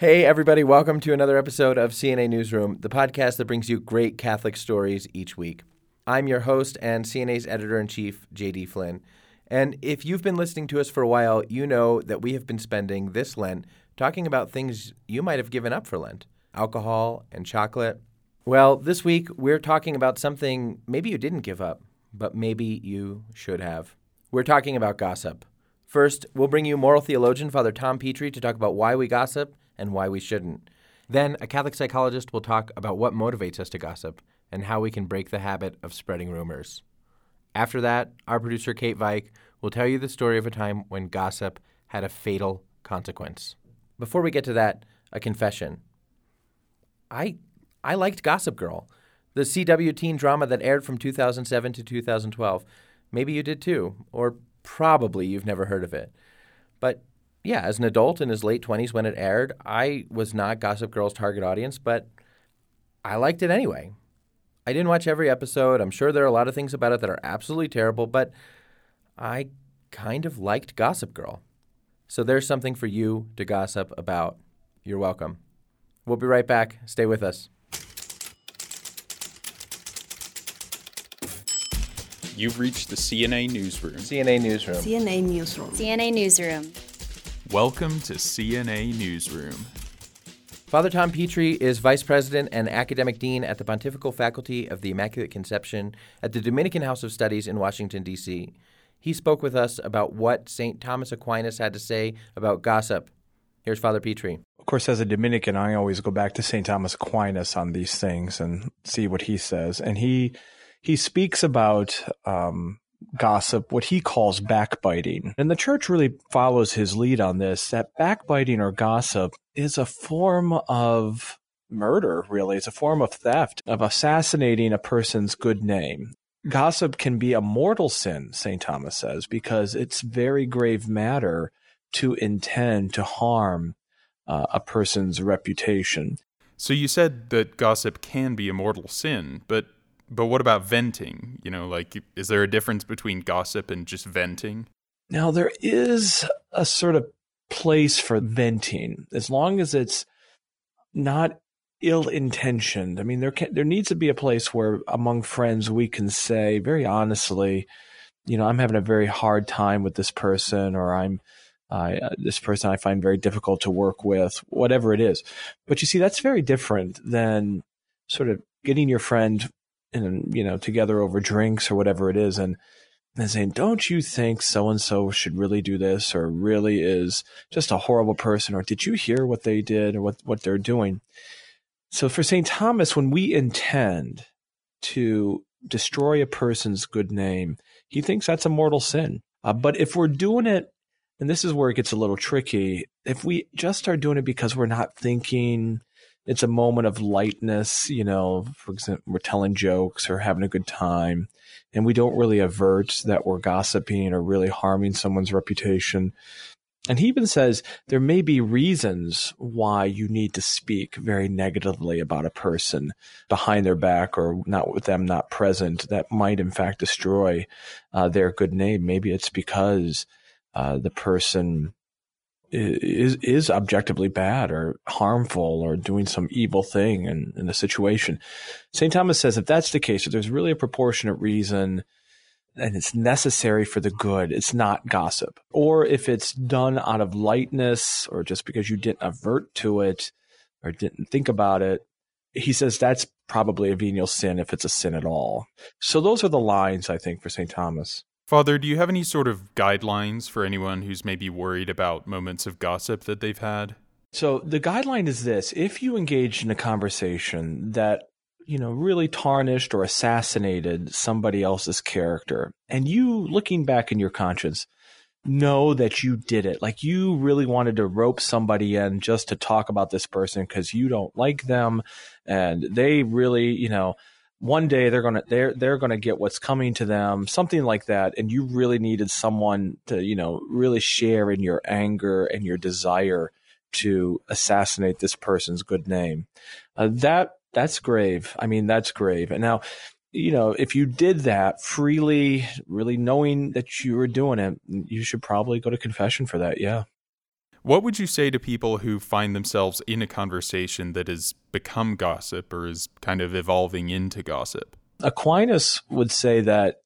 Hey, everybody, welcome to another episode of CNA Newsroom, the podcast that brings you great Catholic stories each week. I'm your host and CNA's editor in chief, JD Flynn. And if you've been listening to us for a while, you know that we have been spending this Lent talking about things you might have given up for Lent alcohol and chocolate. Well, this week we're talking about something maybe you didn't give up, but maybe you should have. We're talking about gossip. First, we'll bring you moral theologian Father Tom Petri to talk about why we gossip and why we shouldn't. Then, a Catholic psychologist will talk about what motivates us to gossip and how we can break the habit of spreading rumors. After that, our producer Kate Veik will tell you the story of a time when gossip had a fatal consequence. Before we get to that, a confession. I I liked Gossip Girl, the CW teen drama that aired from 2007 to 2012. Maybe you did too, or probably you've never heard of it. But yeah, as an adult in his late 20s when it aired, I was not Gossip Girl's target audience, but I liked it anyway. I didn't watch every episode. I'm sure there are a lot of things about it that are absolutely terrible, but I kind of liked Gossip Girl. So there's something for you to gossip about. You're welcome. We'll be right back. Stay with us. You've reached the CNA Newsroom. CNA Newsroom. CNA Newsroom. CNA Newsroom. Welcome to CNA Newsroom. Father Tom Petri is Vice President and Academic Dean at the Pontifical Faculty of the Immaculate Conception at the Dominican House of Studies in Washington, D.C. He spoke with us about what St. Thomas Aquinas had to say about gossip. Here's Father Petri. Of course, as a Dominican, I always go back to St. Thomas Aquinas on these things and see what he says. And he he speaks about um, gossip, what he calls backbiting. And the church really follows his lead on this that backbiting or gossip is a form of murder, really. It's a form of theft, of assassinating a person's good name. Gossip can be a mortal sin, St. Thomas says, because it's very grave matter to intend to harm uh, a person's reputation. So you said that gossip can be a mortal sin, but but what about venting? You know, like is there a difference between gossip and just venting? Now there is a sort of place for venting as long as it's not ill-intentioned. I mean there can, there needs to be a place where among friends we can say very honestly, you know, I'm having a very hard time with this person or I'm uh, this person I find very difficult to work with, whatever it is. But you see, that's very different than sort of getting your friend and you know together over drinks or whatever it is and and saying don't you think so and so should really do this or really is just a horrible person or did you hear what they did or what what they're doing? So for st thomas when we intend to destroy a person's good name he thinks that's a mortal sin. Uh, but if we're doing it and this is where it gets a little tricky if we just are doing it because we're not thinking it's a moment of lightness, you know, for example, we're telling jokes or having a good time, and we don't really avert that we're gossiping or really harming someone's reputation. And he even says there may be reasons why you need to speak very negatively about a person behind their back or not with them not present that might in fact destroy uh, their good name. Maybe it's because uh, the person is is objectively bad or harmful or doing some evil thing in, in a situation. St. Thomas says if that's the case, if there's really a proportionate reason and it's necessary for the good, it's not gossip. Or if it's done out of lightness or just because you didn't avert to it or didn't think about it, he says that's probably a venial sin if it's a sin at all. So those are the lines, I think, for St. Thomas. Father, do you have any sort of guidelines for anyone who's maybe worried about moments of gossip that they've had? So the guideline is this if you engage in a conversation that you know, really tarnished or assassinated somebody else's character, and you looking back in your conscience know that you did it, like you really wanted to rope somebody in just to talk about this person because you don't like them, and they really, you know, one day they're gonna they're they're gonna get what's coming to them, something like that, and you really needed someone to you know really share in your anger and your desire to assassinate this person's good name. Uh, that that's grave. I mean, that's grave. And now, you know, if you did that freely, really knowing that you were doing it, you should probably go to confession for that. Yeah. What would you say to people who find themselves in a conversation that has become gossip or is kind of evolving into gossip? Aquinas would say that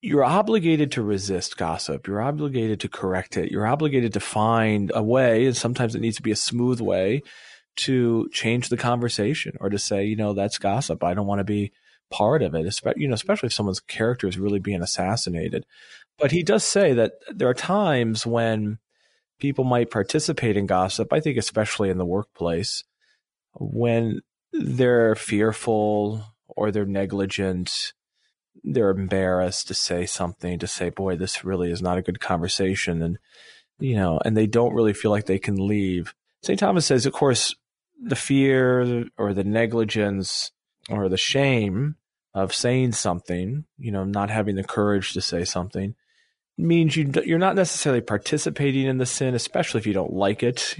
you're obligated to resist gossip. You're obligated to correct it. You're obligated to find a way, and sometimes it needs to be a smooth way to change the conversation or to say, you know, that's gossip. I don't want to be part of it, especially, you know, especially if someone's character is really being assassinated. But he does say that there are times when people might participate in gossip. I think, especially in the workplace, when they're fearful or they're negligent, they're embarrassed to say something, to say, boy, this really is not a good conversation. And, you know, and they don't really feel like they can leave. St. Thomas says, of course, the fear or the negligence or the shame of saying something, you know, not having the courage to say something, means you you're not necessarily participating in the sin, especially if you don't like it,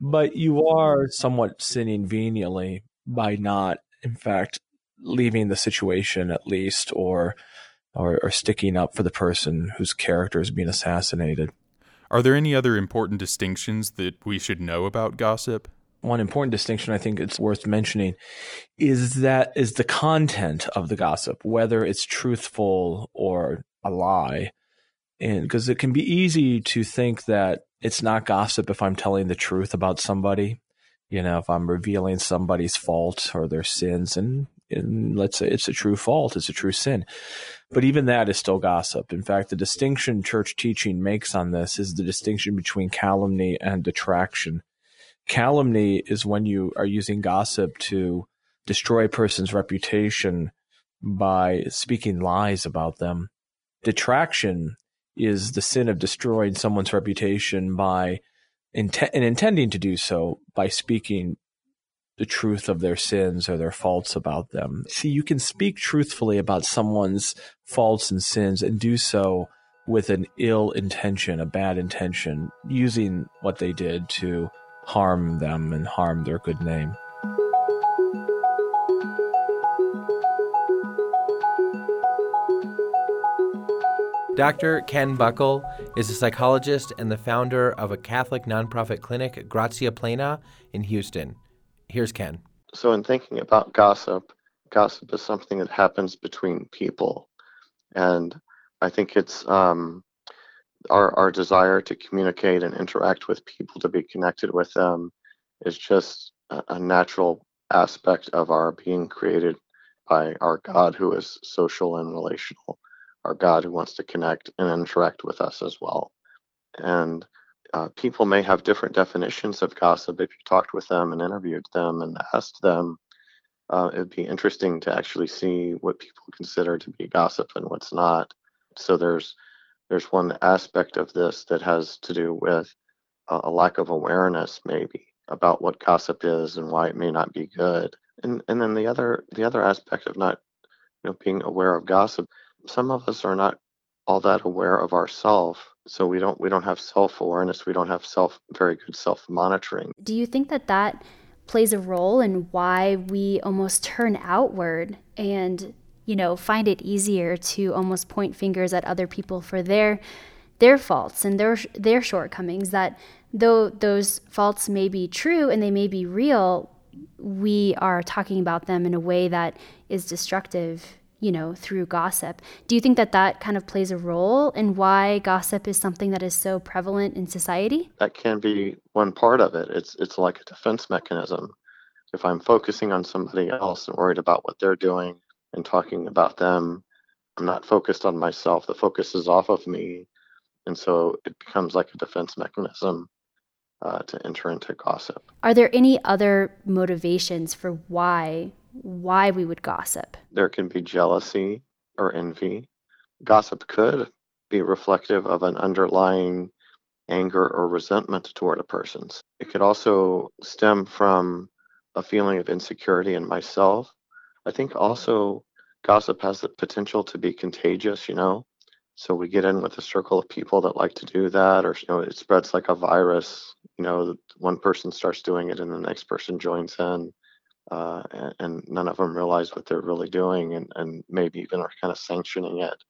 but you are somewhat sinning venially by not, in fact, leaving the situation at least, or or, or sticking up for the person whose character is being assassinated. Are there any other important distinctions that we should know about gossip? one important distinction I think it's worth mentioning is that is the content of the gossip, whether it's truthful or a lie. And because it can be easy to think that it's not gossip if I'm telling the truth about somebody, you know, if I'm revealing somebody's fault or their sins and, and let's say it's a true fault, it's a true sin. But even that is still gossip. In fact, the distinction church teaching makes on this is the distinction between calumny and detraction Calumny is when you are using gossip to destroy a person's reputation by speaking lies about them. Detraction is the sin of destroying someone's reputation by int- and intending to do so by speaking the truth of their sins or their faults about them. See, you can speak truthfully about someone's faults and sins and do so with an ill intention, a bad intention, using what they did to harm them and harm their good name. Dr. Ken Buckle is a psychologist and the founder of a Catholic nonprofit clinic, Gratia Plena, in Houston. Here's Ken. So, in thinking about gossip, gossip is something that happens between people. And I think it's um, our, our desire to communicate and interact with people, to be connected with them, is just a, a natural aspect of our being created by our God who is social and relational, our God who wants to connect and interact with us as well. And uh, people may have different definitions of gossip. If you talked with them and interviewed them and asked them, uh, it'd be interesting to actually see what people consider to be gossip and what's not. So there's there's one aspect of this that has to do with a lack of awareness maybe about what gossip is and why it may not be good and and then the other the other aspect of not you know being aware of gossip some of us are not all that aware of ourself so we don't we don't have self-awareness we don't have self very good self-monitoring. Do you think that that plays a role in why we almost turn outward and you know, find it easier to almost point fingers at other people for their their faults and their their shortcomings that though those faults may be true and they may be real, we are talking about them in a way that is destructive, you know, through gossip. Do you think that that kind of plays a role in why gossip is something that is so prevalent in society? That can be one part of it. It's it's like a defense mechanism. If I'm focusing on somebody else and worried about what they're doing, and talking about them. I'm not focused on myself. The focus is off of me. And so it becomes like a defense mechanism uh, to enter into gossip. Are there any other motivations for why why we would gossip? There can be jealousy or envy. Gossip could be reflective of an underlying anger or resentment toward a person's. It could also stem from a feeling of insecurity in myself I think also gossip has the potential to be contagious, you know. So we get in with a circle of people that like to do that, or you know, it spreads like a virus. You know, one person starts doing it, and the next person joins in, uh, and, and, none of them realize what they're really doing, and, and maybe even are kind of sanctioning it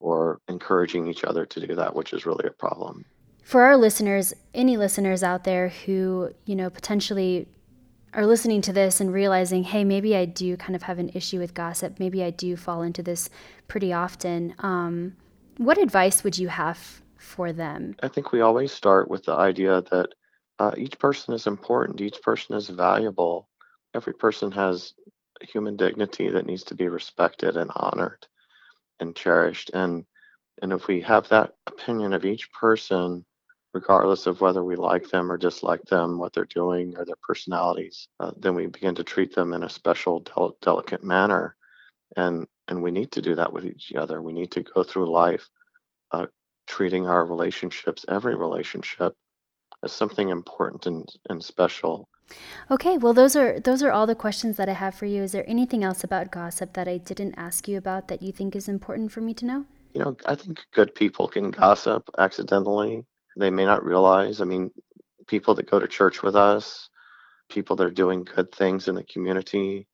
or encouraging each other to do that, which is really a problem. For our listeners, any listeners out there who, you know, potentially are listening to this and realizing, hey, maybe I do kind of have an issue with gossip. Maybe I do fall into this pretty often. Um, what advice would you have for them? I think we always start with the idea that uh, each person is important, each person is valuable. Every person has human dignity that needs to be respected and honored and cherished. And and if we have that opinion of each person, regardless of whether we like them or dislike them, what they're doing or their personalities, uh, then we begin to treat them in a special, del- delicate manner. And and we need to do that with each other. We need to go through life uh, treating our relationships, every relationship, as something important and, and special. Okay, well those are those are all the questions that I have for you. Is there anything else about gossip that I didn't ask you about that you think is important for me to know? You know, I think good people can gossip accidentally. They may not realize. I mean, people that go to church with us, people that are doing good things in the community,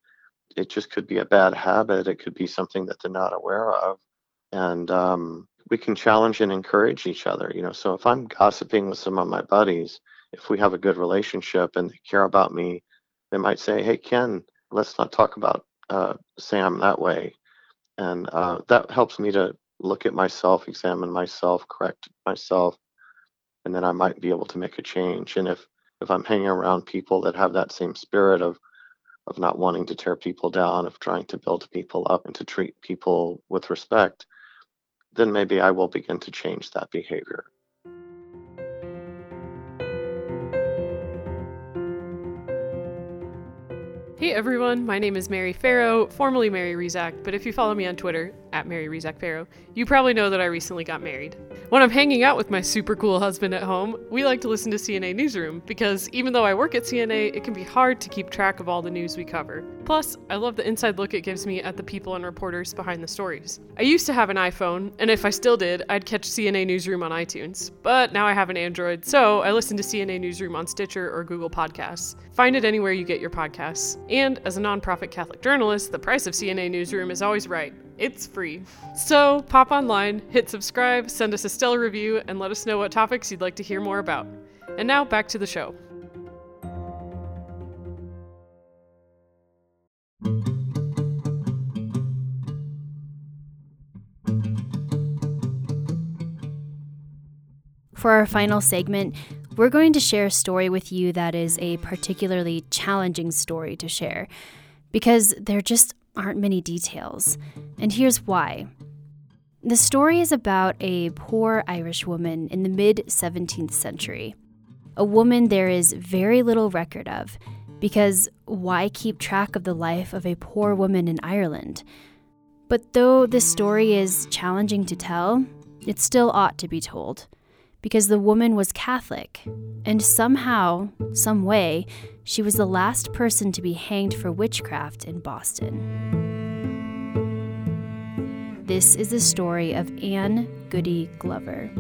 it just could be a bad habit. It could be something that they're not aware of. And um, we can challenge and encourage each other. You know, so if I'm gossiping with some of my buddies, if we have a good relationship and they care about me, they might say, "Hey, Ken, let's not talk about uh, Sam that way," and uh, that helps me to look at myself, examine myself, correct myself, and then I might be able to make a change. And if if I'm hanging around people that have that same spirit of of not wanting to tear people down, of trying to build people up and to treat people with respect, then maybe I will begin to change that behavior. Hey everyone, my name is Mary Farrow, formerly Mary Rezac, but if you follow me on Twitter, at Mary Rezac Farrow, you probably know that I recently got married. When I'm hanging out with my super cool husband at home, we like to listen to CNA Newsroom because even though I work at CNA, it can be hard to keep track of all the news we cover. Plus, I love the inside look it gives me at the people and reporters behind the stories. I used to have an iPhone, and if I still did, I'd catch CNA Newsroom on iTunes, but now I have an Android, so I listen to CNA Newsroom on Stitcher or Google Podcasts. Find it anywhere you get your podcasts. And as a nonprofit Catholic journalist, the price of CNA Newsroom is always right. It's free. So pop online, hit subscribe, send us a stellar review, and let us know what topics you'd like to hear more about. And now back to the show. For our final segment, we're going to share a story with you that is a particularly challenging story to share because there just aren't many details. And here's why. The story is about a poor Irish woman in the mid 17th century. A woman there is very little record of, because why keep track of the life of a poor woman in Ireland? But though this story is challenging to tell, it still ought to be told because the woman was Catholic, and somehow, some way, she was the last person to be hanged for witchcraft in Boston. This is the story of Anne Goody Glover.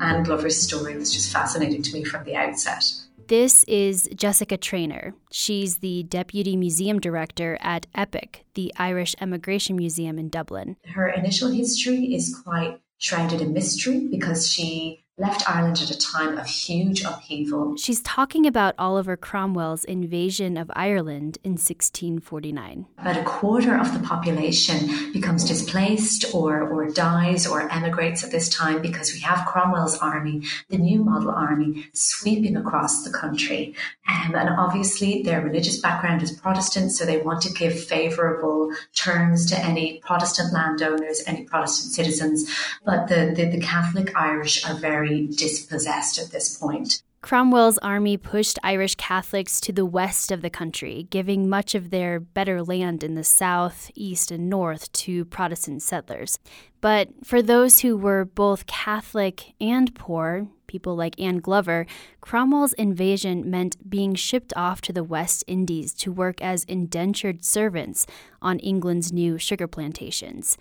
Anne Glover's story was just fascinating to me from the outset. This is Jessica Traynor. She's the Deputy Museum Director at EPIC, the Irish Emigration Museum in Dublin. Her initial history is quite shrouded in mystery because she left Ireland at a time of huge upheaval. She's talking about Oliver Cromwell's invasion of Ireland in 1649. About a quarter of the population becomes displaced or, or dies or emigrates at this time because we have Cromwell's army, the new model army, sweeping across the country. Um, and obviously, their religious background is Protestant, so they want to give favourable terms to any Protestant landowners, any Protestant citizens. But the, the, the Catholic Irish are very very dispossessed at this point. Cromwell's army pushed Irish Catholics to the west of the country, giving much of their better land in the south, east, and north to Protestant settlers. But for those who were both Catholic and poor, people like Anne Glover, Cromwell's invasion meant being shipped off to the West Indies to work as indentured servants on England's new sugar plantations.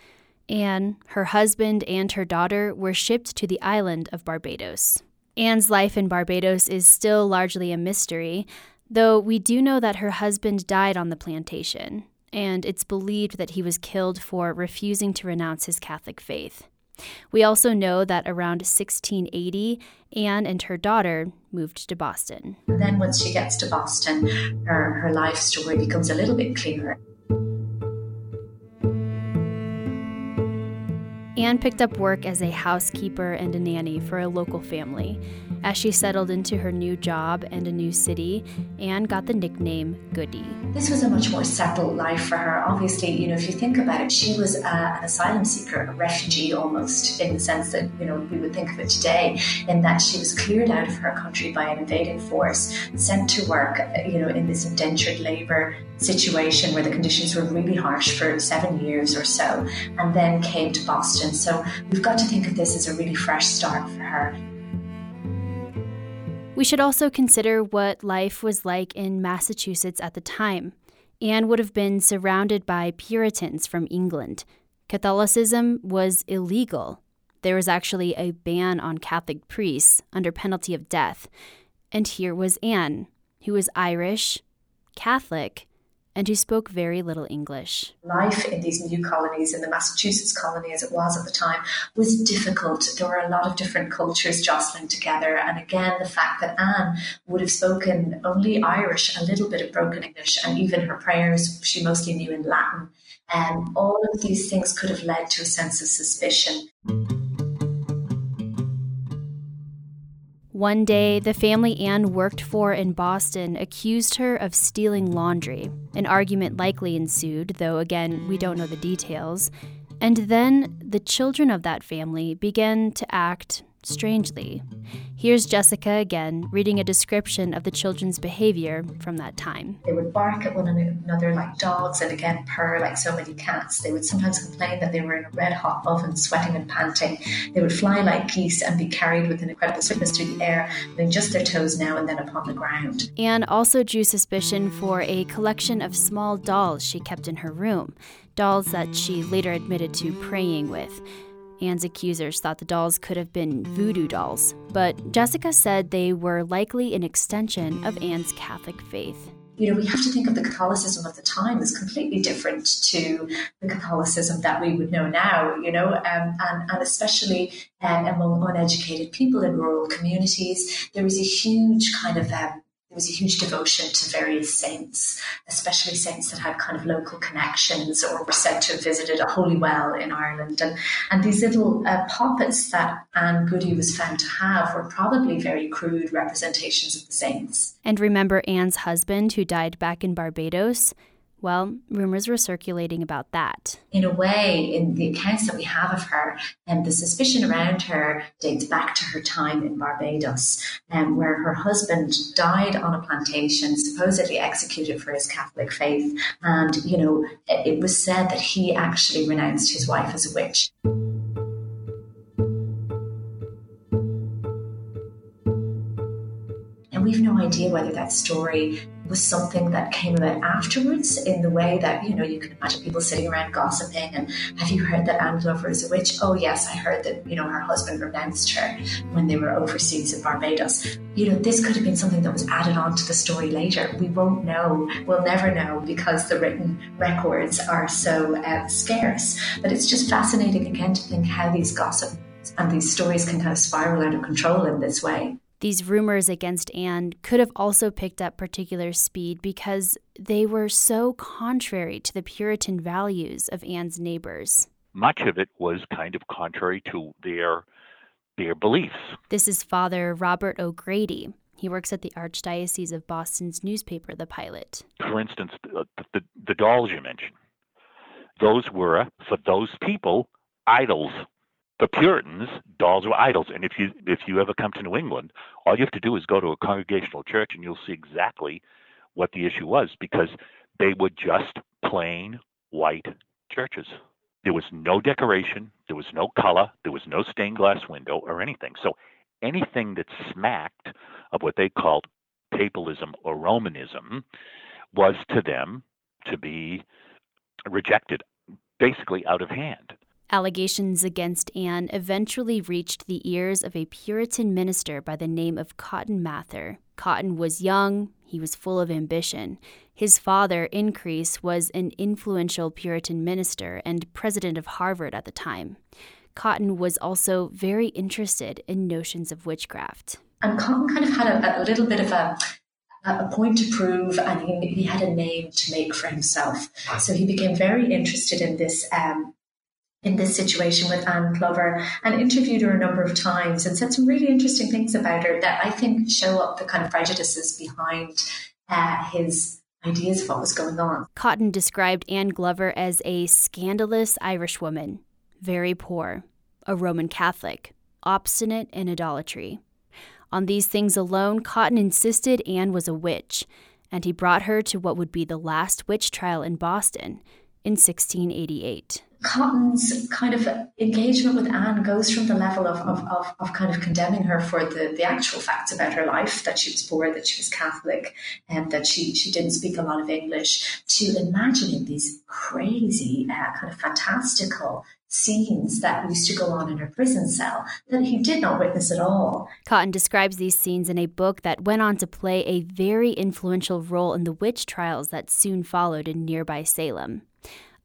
Anne, her husband, and her daughter were shipped to the island of Barbados. Anne's life in Barbados is still largely a mystery, though we do know that her husband died on the plantation. and it's believed that he was killed for refusing to renounce his Catholic faith. We also know that around 1680, Anne and her daughter moved to Boston. Then, once she gets to Boston, her, her life story becomes a little bit clearer. Anne picked up work as a housekeeper and a nanny for a local family. As she settled into her new job and a new city, Anne got the nickname Goody. This was a much more settled life for her. Obviously, you know, if you think about it, she was uh, an asylum seeker, a refugee almost, in the sense that, you know, we would think of it today, in that she was cleared out of her country by an invading force, sent to work, uh, you know, in this indentured labour situation where the conditions were really harsh for seven years or so, and then came to Boston. So we've got to think of this as a really fresh start for her. We should also consider what life was like in Massachusetts at the time. Anne would have been surrounded by Puritans from England. Catholicism was illegal. There was actually a ban on Catholic priests under penalty of death. And here was Anne, who was Irish, Catholic, and who spoke very little English. Life in these new colonies, in the Massachusetts colony as it was at the time, was difficult. There were a lot of different cultures jostling together. And again, the fact that Anne would have spoken only Irish, a little bit of broken English, and even her prayers she mostly knew in Latin. And um, all of these things could have led to a sense of suspicion. One day, the family Anne worked for in Boston accused her of stealing laundry. An argument likely ensued, though again, we don't know the details. And then the children of that family began to act strangely. Here's Jessica again reading a description of the children's behavior from that time. They would bark at one another like dogs and again purr like so many cats. They would sometimes complain that they were in a red hot oven, sweating and panting. They would fly like geese and be carried with an incredible swiftness through the air, leaving just their toes now and then upon the ground. Anne also drew suspicion for a collection of small dolls she kept in her room, dolls that she later admitted to praying with. Anne's accusers thought the dolls could have been voodoo dolls, but Jessica said they were likely an extension of Anne's Catholic faith you know, we have to think of the Catholicism of the time as completely different to the Catholicism that we would know now, you know, um, and, and especially uh, among uneducated people in rural communities. There is a huge kind of um, there was a huge devotion to various saints, especially saints that had kind of local connections or were said to have visited a holy well in Ireland. And, and these little uh, poppets that Anne Goody was found to have were probably very crude representations of the saints. And remember Anne's husband who died back in Barbados? Well, rumors were circulating about that. In a way, in the accounts that we have of her, and um, the suspicion around her dates back to her time in Barbados, um, where her husband died on a plantation, supposedly executed for his Catholic faith. And, you know, it was said that he actually renounced his wife as a witch. And we've no idea whether that story was something that came about afterwards in the way that, you know, you can imagine people sitting around gossiping and have you heard that Anne Glover is a witch? Oh, yes, I heard that, you know, her husband renounced her when they were overseas in Barbados. You know, this could have been something that was added on to the story later. We won't know. We'll never know because the written records are so uh, scarce. But it's just fascinating again to think how these gossip and these stories can kind of spiral out of control in this way. These rumors against Anne could have also picked up particular speed because they were so contrary to the Puritan values of Anne's neighbors. Much of it was kind of contrary to their their beliefs. This is Father Robert O'Grady. He works at the Archdiocese of Boston's newspaper, The Pilot. For instance, the, the, the dolls you mentioned, those were, for those people, idols the Puritans, dolls were idols. And if you if you ever come to New England, all you have to do is go to a congregational church and you'll see exactly what the issue was because they were just plain white churches. There was no decoration, there was no color, there was no stained glass window or anything. So anything that smacked of what they called papalism or Romanism was to them to be rejected basically out of hand. Allegations against Anne eventually reached the ears of a Puritan minister by the name of Cotton Mather. Cotton was young, He was full of ambition. His father, Increase, was an influential Puritan minister and president of Harvard at the time. Cotton was also very interested in notions of witchcraft. And Cotton kind of had a, a little bit of a, a point to prove, and he, he, had a name to make for himself. So he became very interested in this um, in this situation with Anne Glover and interviewed her a number of times and said some really interesting things about her that I think show up the kind of prejudices behind uh, his ideas of what was going on. Cotton described Anne Glover as a scandalous Irish woman, very poor, a Roman Catholic, obstinate in idolatry. On these things alone, Cotton insisted Anne was a witch, and he brought her to what would be the last witch trial in Boston in 1688. Cotton's kind of engagement with Anne goes from the level of, of, of, of, kind of condemning her for the, the actual facts about her life, that she was poor, that she was Catholic, and that she, she didn't speak a lot of English, to imagining these crazy, uh, kind of fantastical scenes that used to go on in her prison cell that he did not witness at all. Cotton describes these scenes in a book that went on to play a very influential role in the witch trials that soon followed in nearby Salem.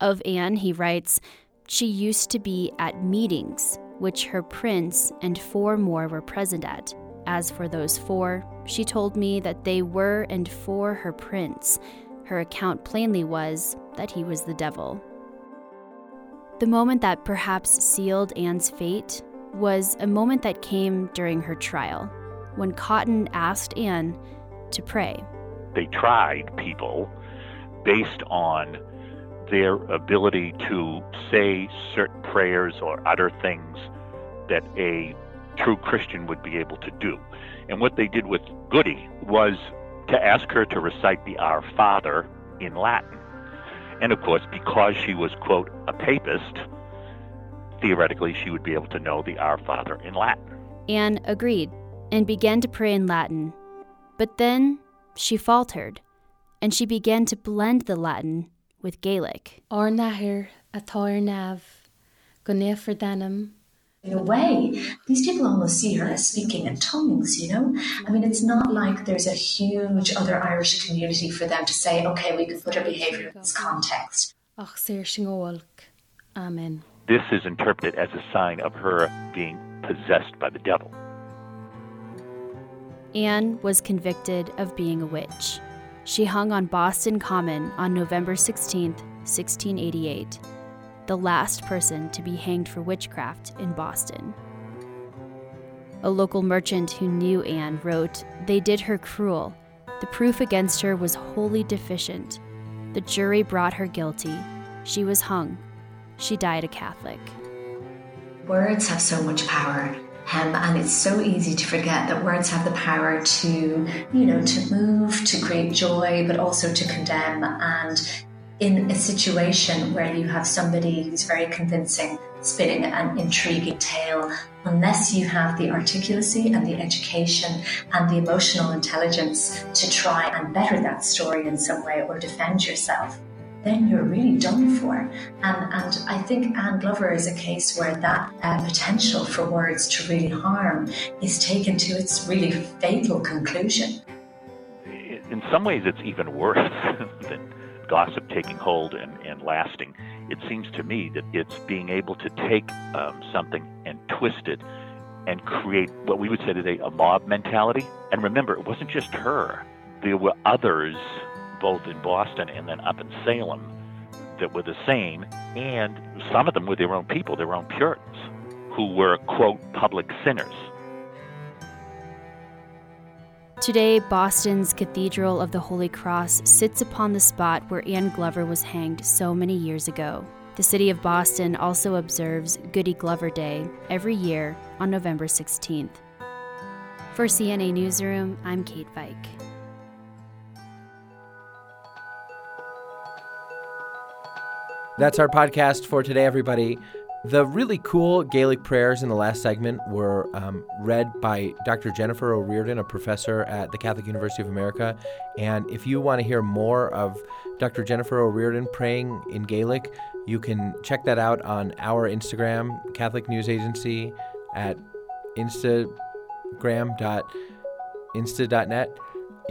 Of Anne, he writes, She used to be at meetings, which her prince and four more were present at. As for those four, she told me that they were and for her prince. Her account plainly was that he was the devil. The moment that perhaps sealed Anne's fate was a moment that came during her trial, when Cotton asked Anne to pray. They tried people based on their ability to say certain prayers or utter things that a true Christian would be able to do. And what they did with Goody was to ask her to recite the Our Father in Latin. And of course, because she was, quote, a papist, theoretically she would be able to know the Our Father in Latin. Anne agreed and began to pray in Latin. But then she faltered, and she began to blend the Latin with Gaelic. Ornahir atornav goneferdanum. In a way, these people almost see her as speaking in tongues, you know? I mean, it's not like there's a huge other Irish community for them to say, okay, we can put her behaviour in this context. Amen. This is interpreted as a sign of her being possessed by the devil. Anne was convicted of being a witch. She hung on Boston Common on November 16, 1688, the last person to be hanged for witchcraft in Boston. A local merchant who knew Anne wrote, They did her cruel. The proof against her was wholly deficient. The jury brought her guilty. She was hung. She died a Catholic. Words have so much power. Um, and it's so easy to forget that words have the power to, you know, to move, to create joy, but also to condemn. And in a situation where you have somebody who's very convincing, spinning an intriguing tale, unless you have the articulacy and the education and the emotional intelligence to try and better that story in some way or defend yourself, then you're really done for. And, and I think Anne Glover is a case where that uh, potential for words to really harm is taken to its really fatal conclusion. In some ways, it's even worse than gossip taking hold and, and lasting. It seems to me that it's being able to take um, something and twist it and create what we would say today a mob mentality. And remember, it wasn't just her, there were others both in Boston and then up in Salem that were the same, and some of them were their own people, their own Puritans, who were, quote, public sinners. Today, Boston's Cathedral of the Holy Cross sits upon the spot where Anne Glover was hanged so many years ago. The city of Boston also observes Goody Glover Day every year on November 16th. For CNA Newsroom, I'm Kate Veik. That's our podcast for today, everybody. The really cool Gaelic prayers in the last segment were um, read by Dr. Jennifer O'Riordan, a professor at the Catholic University of America. And if you want to hear more of Dr. Jennifer O'Riordan praying in Gaelic, you can check that out on our Instagram, Catholic News Agency, at instagram.insta.net.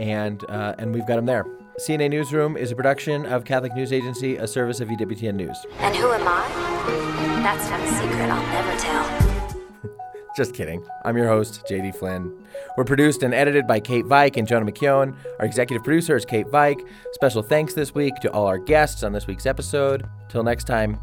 and uh, and we've got them there. CNA Newsroom is a production of Catholic News Agency, a service of EWTN News. And who am I? That's not a secret I'll never tell. Just kidding. I'm your host, JD Flynn. We're produced and edited by Kate Veik and Jonah McKeown. Our executive producer is Kate Veik. Special thanks this week to all our guests on this week's episode. Till next time,